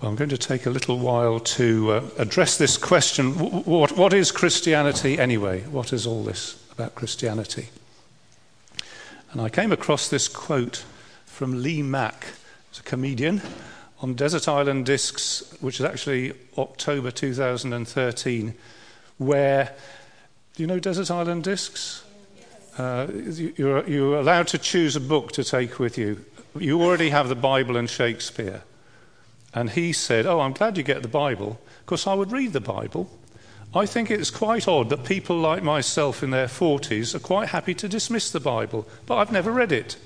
Well, I'm going to take a little while to uh, address this question what, what is Christianity anyway? What is all this about Christianity? And I came across this quote from Lee Mack, a comedian, on Desert Island Discs, which is actually October 2013, where, do you know Desert Island Discs? Uh, you're, you're allowed to choose a book to take with you. You already have the Bible and Shakespeare. And he said, Oh, I'm glad you get the Bible, because I would read the Bible. I think it's quite odd that people like myself in their 40s are quite happy to dismiss the Bible, but I've never read it.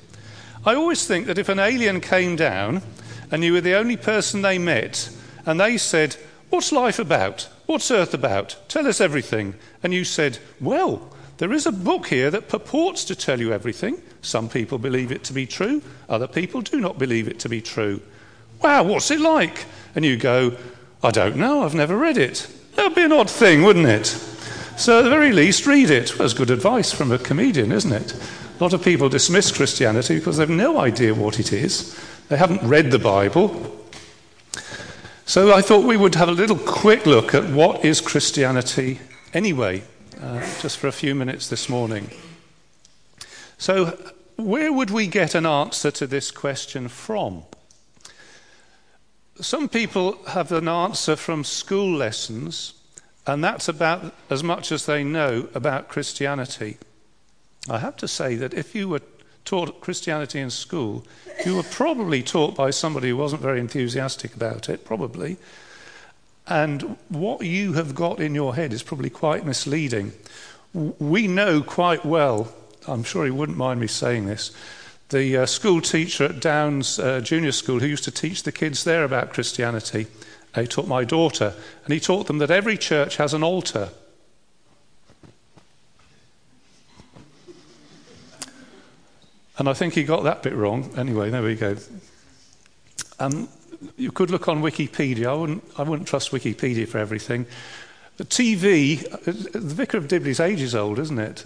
I always think that if an alien came down and you were the only person they met, and they said, What's life about? What's earth about? Tell us everything. And you said, Well, there is a book here that purports to tell you everything. Some people believe it to be true, other people do not believe it to be true. Wow, what's it like? And you go, I don't know, I've never read it. That would be an odd thing, wouldn't it? So, at the very least, read it. That's good advice from a comedian, isn't it? A lot of people dismiss Christianity because they've no idea what it is. They haven't read the Bible. So, I thought we would have a little quick look at what is Christianity anyway, uh, just for a few minutes this morning. So, where would we get an answer to this question from? Some people have an answer from school lessons, and that's about as much as they know about Christianity. I have to say that if you were taught Christianity in school, you were probably taught by somebody who wasn't very enthusiastic about it, probably. And what you have got in your head is probably quite misleading. We know quite well, I'm sure he wouldn't mind me saying this, the uh, school teacher at Downs uh, Junior School who used to teach the kids there about Christianity. He taught my daughter, and he taught them that every church has an altar. And I think he got that bit wrong. Anyway, there we go. Um, you could look on Wikipedia. I wouldn't, I wouldn't trust Wikipedia for everything. The TV, uh, the Vicar of Dibley's ages old, isn't it?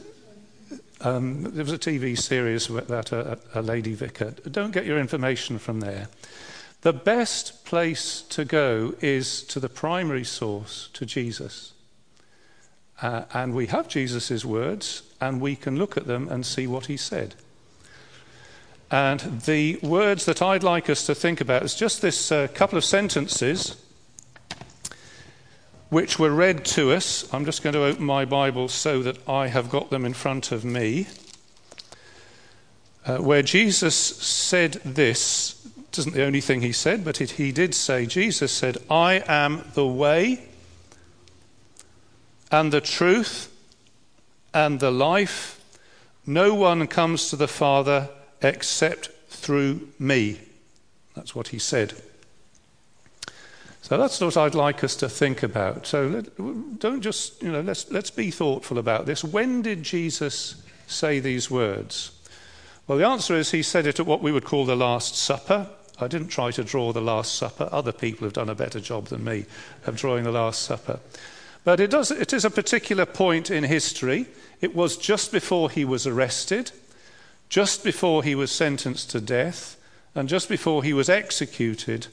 Um, there was a TV series about a, a lady vicar. Don't get your information from there. The best place to go is to the primary source, to Jesus. Uh, and we have Jesus' words, and we can look at them and see what he said. And the words that I'd like us to think about is just this uh, couple of sentences which were read to us. I'm just going to open my Bible so that I have got them in front of me. Uh, where Jesus said this, it isn't the only thing he said, but it, he did say, Jesus said, I am the way and the truth and the life. No one comes to the Father except through me. That's what he said. So that's what I'd like us to think about. So let, don't just, you know, let's, let's be thoughtful about this. When did Jesus say these words? Well, the answer is he said it at what we would call the Last Supper. I didn't try to draw the Last Supper. Other people have done a better job than me of drawing the Last Supper. But it, does, it is a particular point in history. It was just before he was arrested, just before he was sentenced to death, and just before he was executed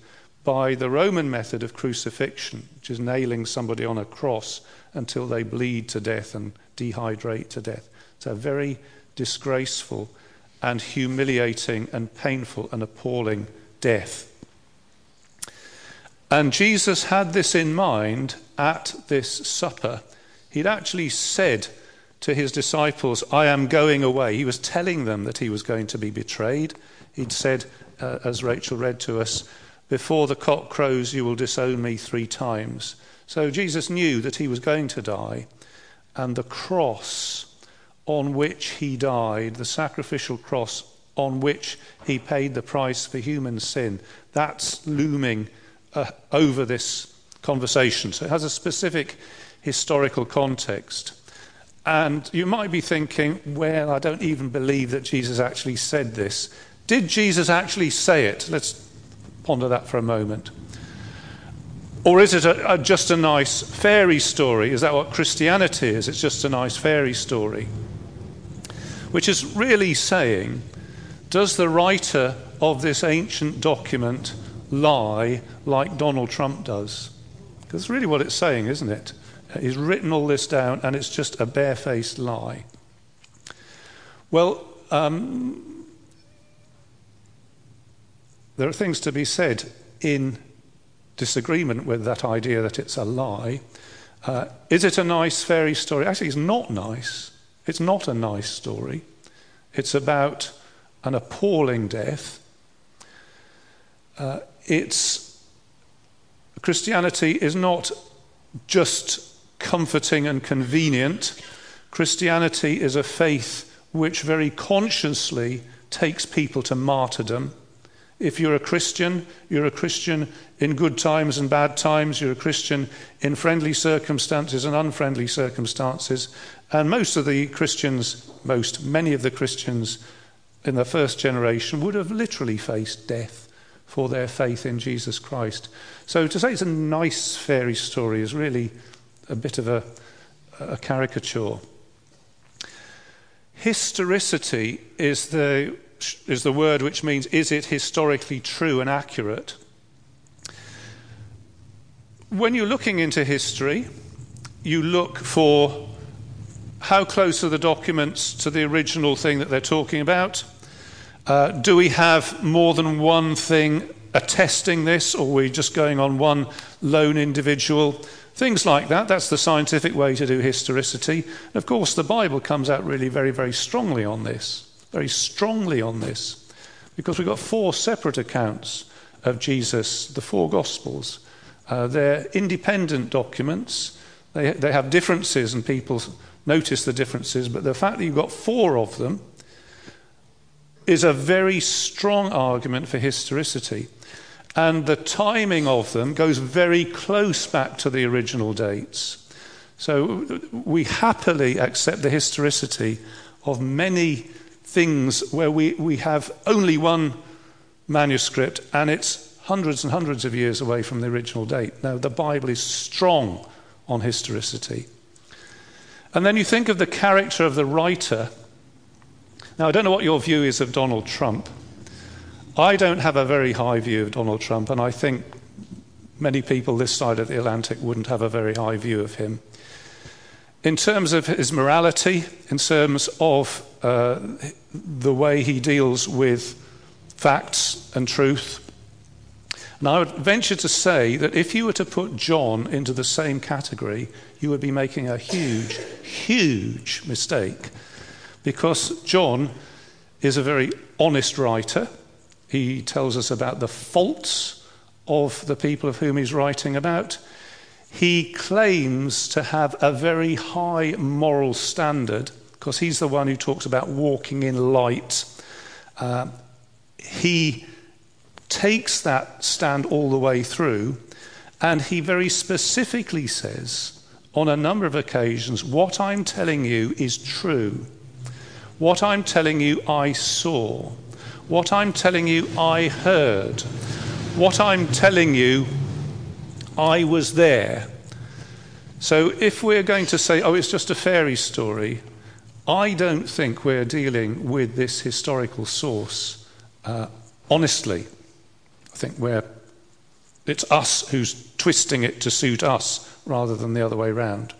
by the Roman method of crucifixion, which is nailing somebody on a cross until they bleed to death and dehydrate to death. It's a very disgraceful and humiliating and painful and appalling death. And Jesus had this in mind at this supper. He'd actually said to his disciples, I am going away. He was telling them that he was going to be betrayed. He'd said, uh, as Rachel read to us, before the cock crows, you will disown me three times. So Jesus knew that he was going to die, and the cross on which he died, the sacrificial cross on which he paid the price for human sin, that's looming uh, over this conversation. So it has a specific historical context. And you might be thinking, well, I don't even believe that Jesus actually said this. Did Jesus actually say it? Let's ponder that for a moment. Or is it a, a, just a nice fairy story? Is that what Christianity is? It's just a nice fairy story. Which is really saying, does the writer of this ancient document lie like Donald Trump does. Because that's really what it's saying, isn't it? He's written all this down and it's just a barefaced lie. Well, um, there are things to be said in disagreement with that idea that it's a lie. Uh, is it a nice fairy story? Actually, it's not nice. It's not a nice story. It's about an appalling death. Uh, it's Christianity is not just comforting and convenient. Christianity is a faith which very consciously takes people to martyrdom. If you're a Christian, you're a Christian in good times and bad times. You're a Christian in friendly circumstances and unfriendly circumstances. And most of the Christians, most, many of the Christians in the first generation would have literally faced death for their faith in Jesus Christ. So to say it's a nice fairy story is really a bit of a, a caricature. Historicity is the, is the word which means is it historically true and accurate? When you're looking into history, you look for how close are the documents to the original thing that they're talking about? Uh, do we have more than one thing attesting this, or are we just going on one lone individual? Things like that. That's the scientific way to do historicity. And of course, the Bible comes out really very, very strongly on this. Very strongly on this. Because we've got four separate accounts of Jesus, the four Gospels. Uh, they're independent documents. They, they have differences, and people notice the differences, but the fact that you've got four of them is a very strong argument for historicity. And the timing of them goes very close back to the original dates. So we happily accept the historicity of many things where we, we have only one manuscript and it's hundreds and hundreds of years away from the original date. Now, the Bible is strong on historicity. And then you think of the character of the writer. Now, I don't know what your view is of Donald Trump. I don't have a very high view of Donald Trump, and I think many people this side of the Atlantic wouldn't have a very high view of him. In terms of his morality, in terms of uh, the way he deals with facts and truth, and I would venture to say that if you were to put John into the same category, you would be making a huge, huge mistake. Because John is a very honest writer. He tells us about the faults of the people of whom he's writing about. He claims to have a very high moral standard because he's the one who talks about walking in light. Uh, he takes that stand all the way through, and he very specifically says on a number of occasions, What I'm telling you is true. What I'm telling you, I saw. What I'm telling you, I heard. What I'm telling you, I was there. So if we're going to say, oh, it's just a fairy story, I don't think we're dealing with this historical source uh, honestly. I think we're, it's us who's twisting it to suit us rather than the other way around.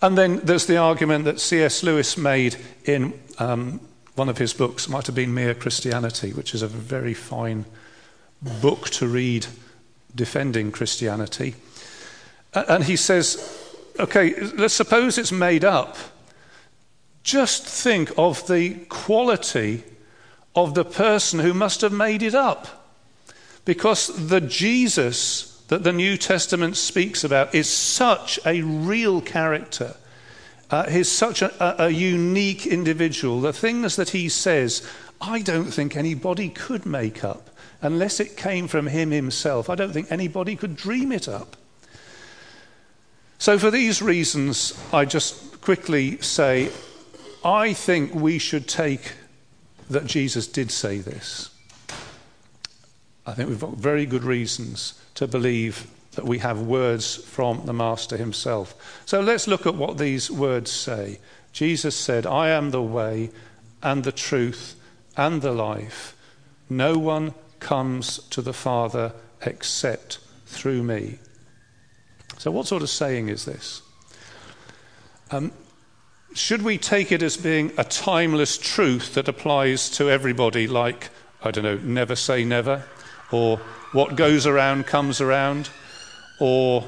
And then there's the argument that C.S. Lewis made in um, one of his books might have been Mere Christianity, which is a very fine book to read defending Christianity. And he says, okay, let's suppose it's made up. Just think of the quality of the person who must have made it up. Because the Jesus that the New Testament speaks about is such a real character uh, he's such a, a unique individual. The things that he says, I don't think anybody could make up unless it came from him himself. I don't think anybody could dream it up. So, for these reasons, I just quickly say I think we should take that Jesus did say this. I think we've got very good reasons to believe that we have words from the Master himself. So let's look at what these words say. Jesus said, I am the way and the truth and the life. No one comes to the Father except through me. So, what sort of saying is this? Um, should we take it as being a timeless truth that applies to everybody, like, I don't know, never say never, or what goes around comes around, or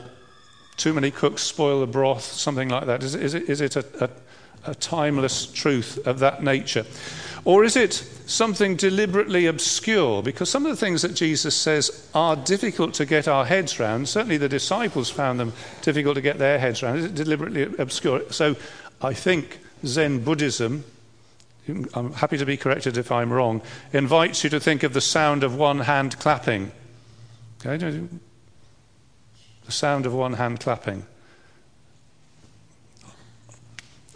too many cooks spoil the broth, something like that? Is, is it, is it a, a, a timeless truth of that nature? Or is it something deliberately obscure? Because some of the things that Jesus says are difficult to get our heads around. Certainly the disciples found them difficult to get their heads around. Is it deliberately obscure? So I think Zen Buddhism, I'm happy to be corrected if I'm wrong, invites you to think of the sound of one hand clapping. Okay? The sound of one hand clapping.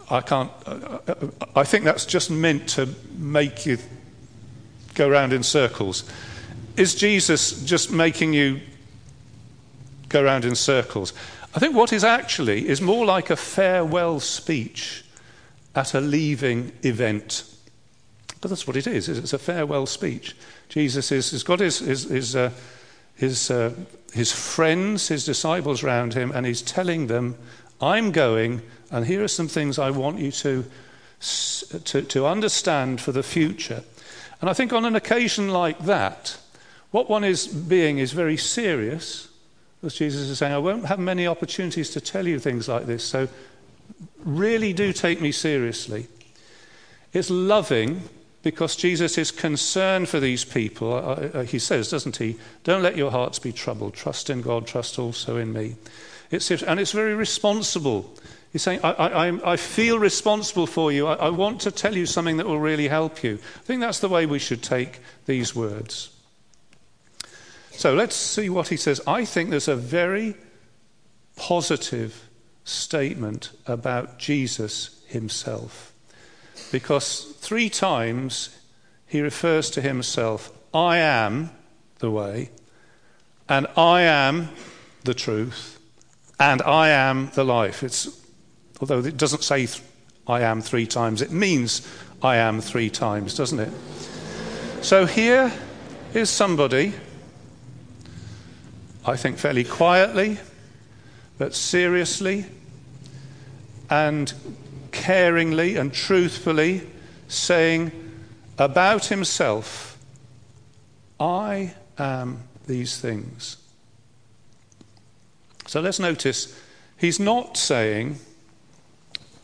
I can't, uh, uh, uh, I think that's just meant to make you go around in circles. Is Jesus just making you go around in circles? I think what is actually is more like a farewell speech at a leaving event. But that's what it is. It's a farewell speech. Jesus is, has got his, his, his, uh, his, uh, his friends, his disciples around him, and he's telling them, I'm going, and here are some things I want you to, to, to understand for the future. And I think on an occasion like that, what one is being is very serious, as Jesus is saying, I won't have many opportunities to tell you things like this, so really do take me seriously. It's loving because Jesus is concerned for these people. Uh, uh, he says, doesn't he? Don't let your hearts be troubled. Trust in God, trust also in me. It's, and it's very responsible. He's saying, I, I, I feel responsible for you. I, I want to tell you something that will really help you. I think that's the way we should take these words. So let's see what he says. I think there's a very positive statement about Jesus himself. Because three times he refers to himself I am the way, and I am the truth, and I am the life. It's, although it doesn't say I am three times, it means I am three times, doesn't it? So here is somebody, I think fairly quietly, but seriously and caringly and truthfully saying about himself, I am these things. So let's notice he's not saying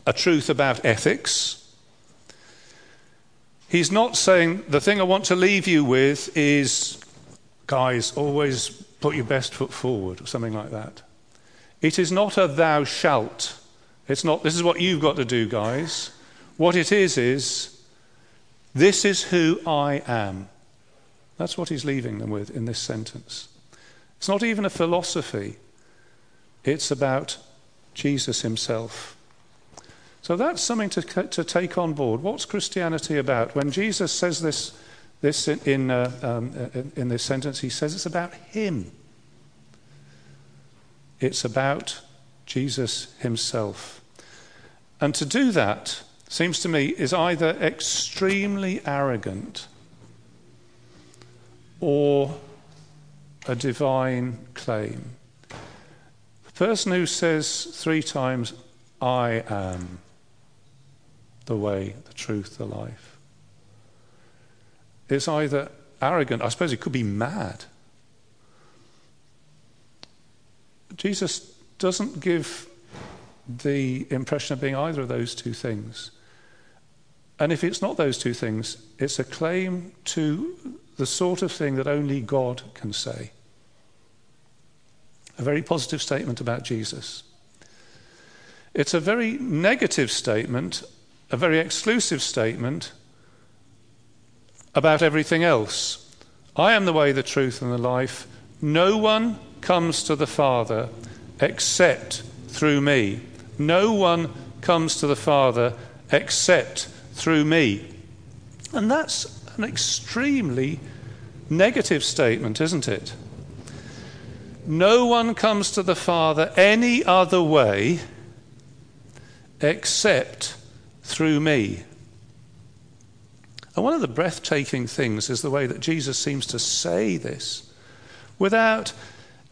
a truth about ethics. He's not saying the thing I want to leave you with is, guys, always put your best foot forward, or something like that. It is not a thou shalt. It's not, this is what you've got to do, guys. What it is, is, this is who I am. That's what he's leaving them with in this sentence. It's not even a philosophy, it's about Jesus himself. So that's something to, to take on board. What's Christianity about? When Jesus says this, this in, uh, um, in, in this sentence, he says it's about him. It's about Jesus himself. And to do that, seems to me, is either extremely arrogant or a divine claim. The person who says three times, I am the way, the truth, the life, is either arrogant, I suppose it could be mad. Jesus doesn't give the impression of being either of those two things. And if it's not those two things, it's a claim to the sort of thing that only God can say. A very positive statement about Jesus. It's a very negative statement, a very exclusive statement about everything else. I am the way, the truth, and the life. No one comes to the Father except through me. No one comes to the Father except through me. And that's an extremely negative statement, isn't it? No one comes to the Father any other way except through me. And one of the breathtaking things is the way that Jesus seems to say this without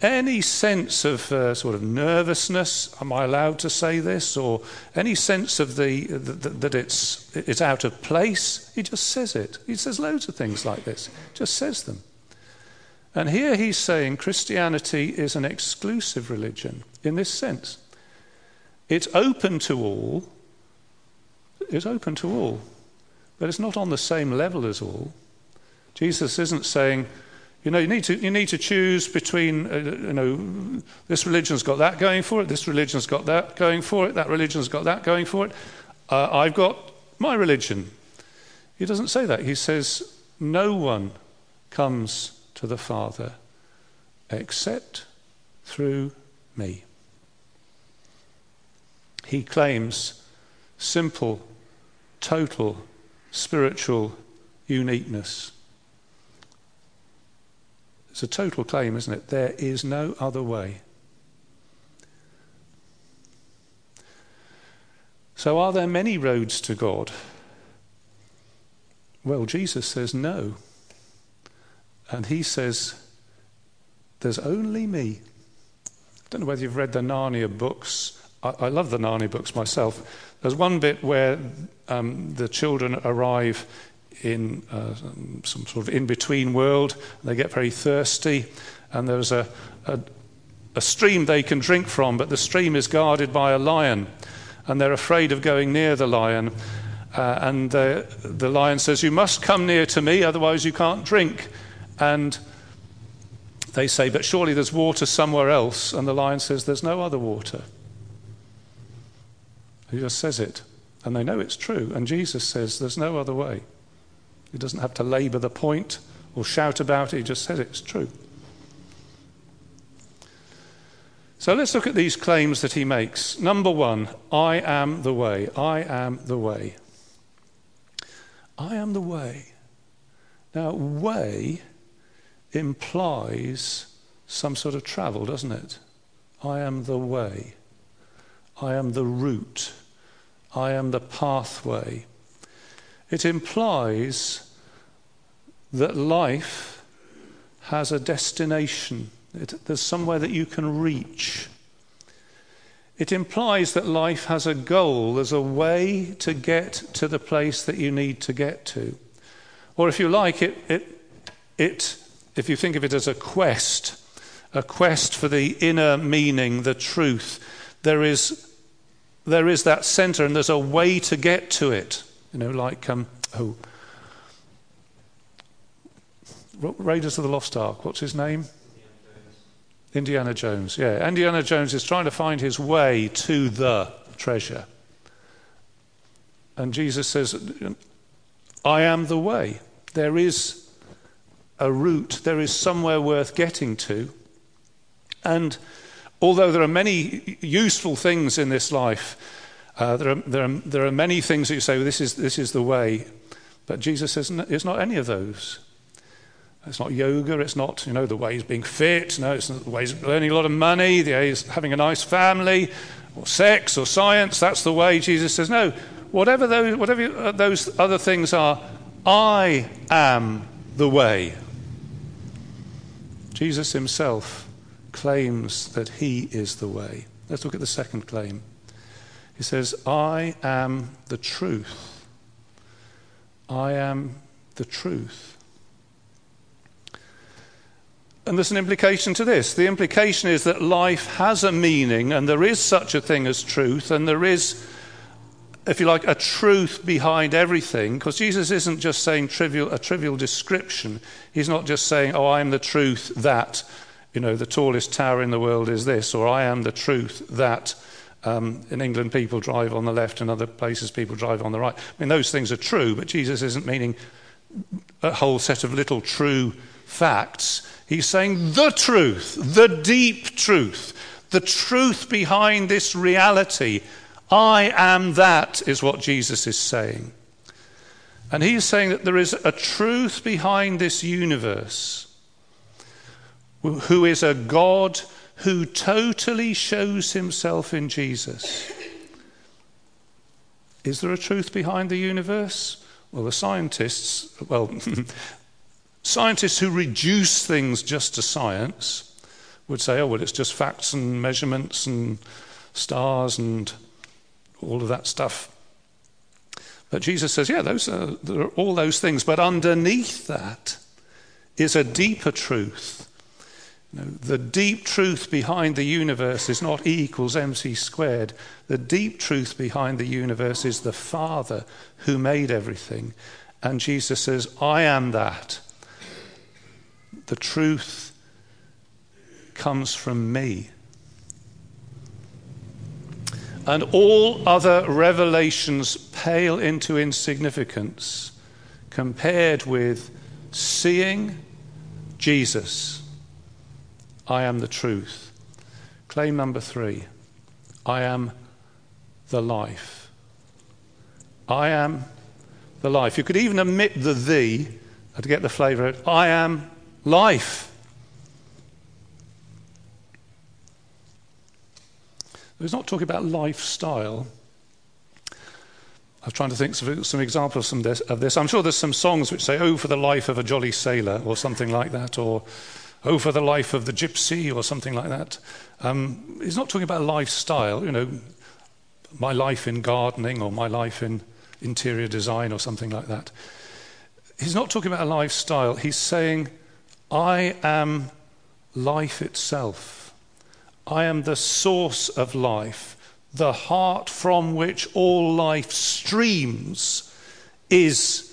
any sense of uh, sort of nervousness, am I allowed to say this, or any sense of the, the, that it's, it's out of place, he just says it. He says loads of things like this, just says them. And here he's saying Christianity is an exclusive religion in this sense. It's open to all, it's open to all, but it's not on the same level as all. Jesus isn't saying, you know, you need to, you need to choose between, uh, you know, this religion's got that going for it, this religion's got that going for it, that religion's got that going for it. Uh, I've got my religion. He doesn't say that. He says, no one comes to the Father except through me. He claims simple, total, spiritual uniqueness. It's a total claim, isn't it? There is no other way. So, are there many roads to God? Well, Jesus says no. And he says, There's only me. I don't know whether you've read the Narnia books. I, I love the Narnia books myself. There's one bit where um, the children arrive in uh, some sort of in between world. They get very thirsty, and there's a, a, a stream they can drink from, but the stream is guarded by a lion, and they're afraid of going near the lion. Uh, and the, the lion says, You must come near to me, otherwise, you can't drink. And they say, But surely there's water somewhere else. And the lion says, There's no other water. He just says it. And they know it's true. And Jesus says, There's no other way. He doesn't have to labour the point or shout about it, he just says it's true. So let's look at these claims that he makes. Number one, I am the way. I am the way. I am the way. Now, way implies some sort of travel, doesn't it? I am the way. I am the route. I am the pathway. It implies that life has a destination, it, there's somewhere that you can reach. It implies that life has a goal, there's a way to get to the place that you need to get to. Or if you like, it, it, it, if you think of it as a quest, a quest for the inner meaning, the truth, there is, there is that center and there's a way to get to it. You know, like, um, oh, Raiders of the Lost Ark, what's his name? Indiana Jones. Yeah, Indiana Jones is trying to find his way to the treasure. And Jesus says, I am the way. There is a route, there is somewhere worth getting to. And although there are many useful things in this life, uh, there, are, there, are, there are many things that you say, well, this, is, this is the way. But Jesus says it's not any of those. It's not yoga. It's not, you know, the way he's being fit. No, it's not the way he's earning a lot of money, the way he's having a nice family, or sex, or science. That's the way Jesus says, no, whatever those, whatever those other things are, I am the way. Jesus himself claims that he is the way. Let's look at the second claim. He says, I am the truth. I am the truth. And there's an implication to this. The implication is that life has a meaning, and there is such a thing as truth, and there is, if you like, a truth behind everything. Because Jesus isn't just saying trivial, a trivial description. He's not just saying, oh, I am the truth that, you know, the tallest tower in the world is this, or I am the truth that. Um, in England, people drive on the left, and other places, people drive on the right. I mean, those things are true, but Jesus isn't meaning a whole set of little true facts. He's saying the truth, the deep truth, the truth behind this reality. I am that, is what Jesus is saying. And he's saying that there is a truth behind this universe who is a God who totally shows himself in Jesus. Is there a truth behind the universe? Well, the scientists, well, scientists who reduce things just to science would say, oh, well, it's just facts and measurements and stars and all of that stuff. But Jesus says, yeah, those are, are all those things. But underneath that is a deeper truth. Know, the deep truth behind the universe is not E equals mc squared. The deep truth behind the universe is the Father who made everything. And Jesus says, I am that. The truth comes from me. And all other revelations pale into insignificance compared with seeing Jesus. I am the truth. Claim number three I am the life. I am the life. You could even omit the the to get the flavour of it. I am life. He's not talking about lifestyle. I was trying to think of some examples of this. I'm sure there's some songs which say, Oh, for the life of a jolly sailor, or something like that, or Oh, for the life of the gypsy, or something like that. Um, he's not talking about a lifestyle, you know, my life in gardening, or my life in interior design, or something like that. He's not talking about a lifestyle. He's saying, I am life itself. I am the source of life, the heart from which all life streams is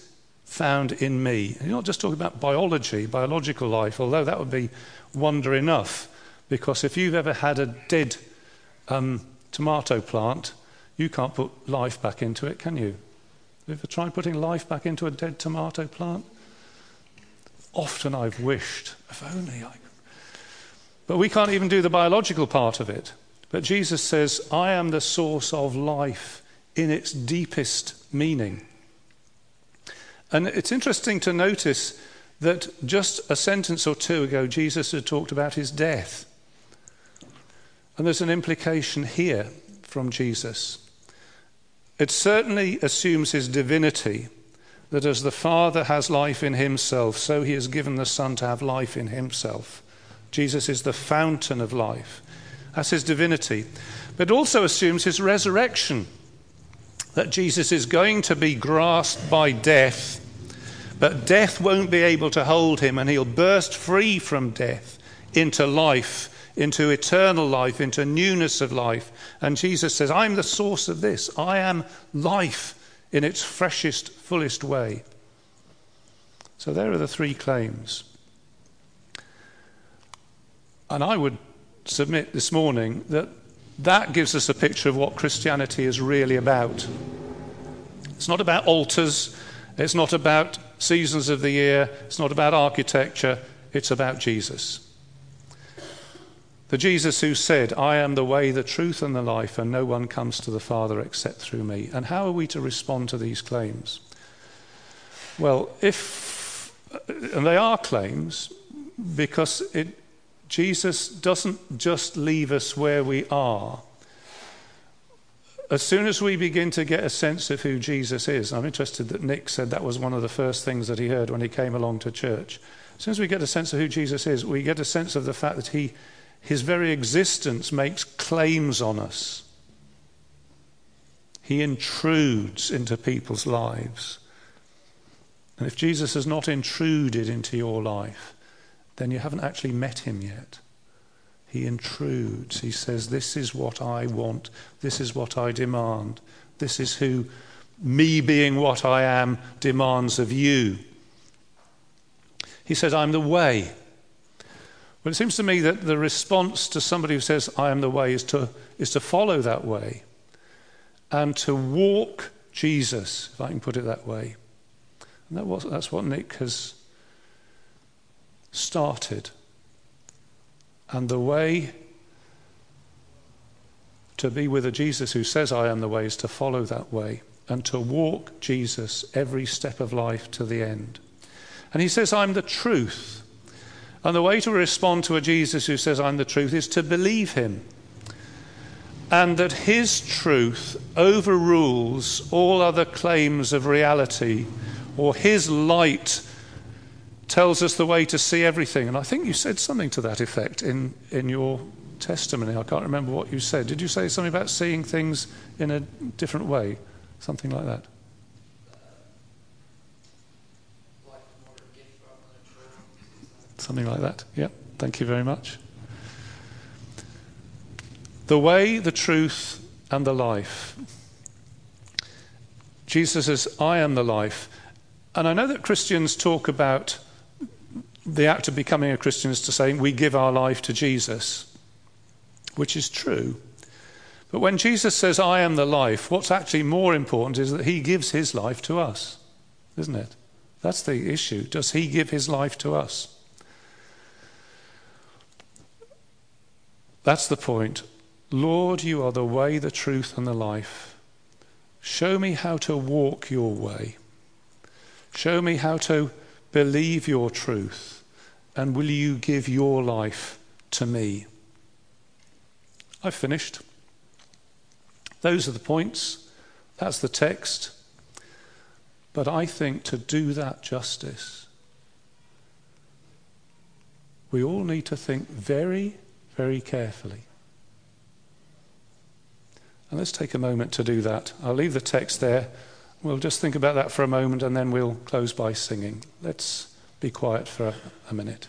found in me. You're not just talking about biology, biological life, although that would be wonder enough, because if you've ever had a dead um, tomato plant, you can't put life back into it, can you? Have you ever tried putting life back into a dead tomato plant? Often I've wished, if only I could. but we can't even do the biological part of it. But Jesus says, I am the source of life in its deepest meaning. And it's interesting to notice that just a sentence or two ago, Jesus had talked about his death. And there's an implication here from Jesus. It certainly assumes his divinity, that as the Father has life in himself, so he has given the Son to have life in himself. Jesus is the fountain of life. That's his divinity. But it also assumes his resurrection, that Jesus is going to be grasped by death, but death won't be able to hold him, and he'll burst free from death into life, into eternal life, into newness of life. And Jesus says, I'm the source of this. I am life in its freshest, fullest way. So there are the three claims. And I would submit this morning that that gives us a picture of what Christianity is really about. It's not about altars, it's not about seasons of the year, it's not about architecture, it's about Jesus. The Jesus who said, I am the way, the truth, and the life, and no one comes to the Father except through me. And how are we to respond to these claims? Well, if, and they are claims, because it Jesus doesn't just leave us where we are. As soon as we begin to get a sense of who Jesus is, I'm interested that Nick said that was one of the first things that he heard when he came along to church. As soon as we get a sense of who Jesus is, we get a sense of the fact that he, his very existence makes claims on us. He intrudes into people's lives. And if Jesus has not intruded into your life, then you haven't actually met him yet. He intrudes. He says, This is what I want. This is what I demand. This is who me being what I am demands of you. He says, I'm the way. Well, it seems to me that the response to somebody who says, I am the way, is to, is to follow that way and to walk Jesus, if I can put it that way. And that was, that's what Nick has started. And the way to be with a Jesus who says, I am the way, is to follow that way and to walk Jesus every step of life to the end. And he says, I'm the truth. And the way to respond to a Jesus who says, I'm the truth, is to believe him. and that his truth overrules all other claims of reality, or his light tells us the way to see everything. And I think you said something to that effect in, in your testimony. I can't remember what you said. Did you say something about seeing things in a different way? Something like that. Something like that. Yeah. Thank you very much. The way, the truth, and the life. Jesus says, I am the life. And I know that Christians talk about the act of becoming a Christian is to say we give our life to Jesus, which is true. But when Jesus says, I am the life, what's actually more important is that he gives his life to us, isn't it? That's the issue. Does he give his life to us? That's the point. Lord, you are the way, the truth, and the life. Show me how to walk your way. Show me how to believe your truth. And will you give your life to me? I've finished. Those are the points. That's the text. But I think to do that justice, we all need to think very, very carefully and let's take a moment to do that. I'll leave the text there. We'll just think about that for a moment and then we'll close by singing. Let's be quiet for a, a minute.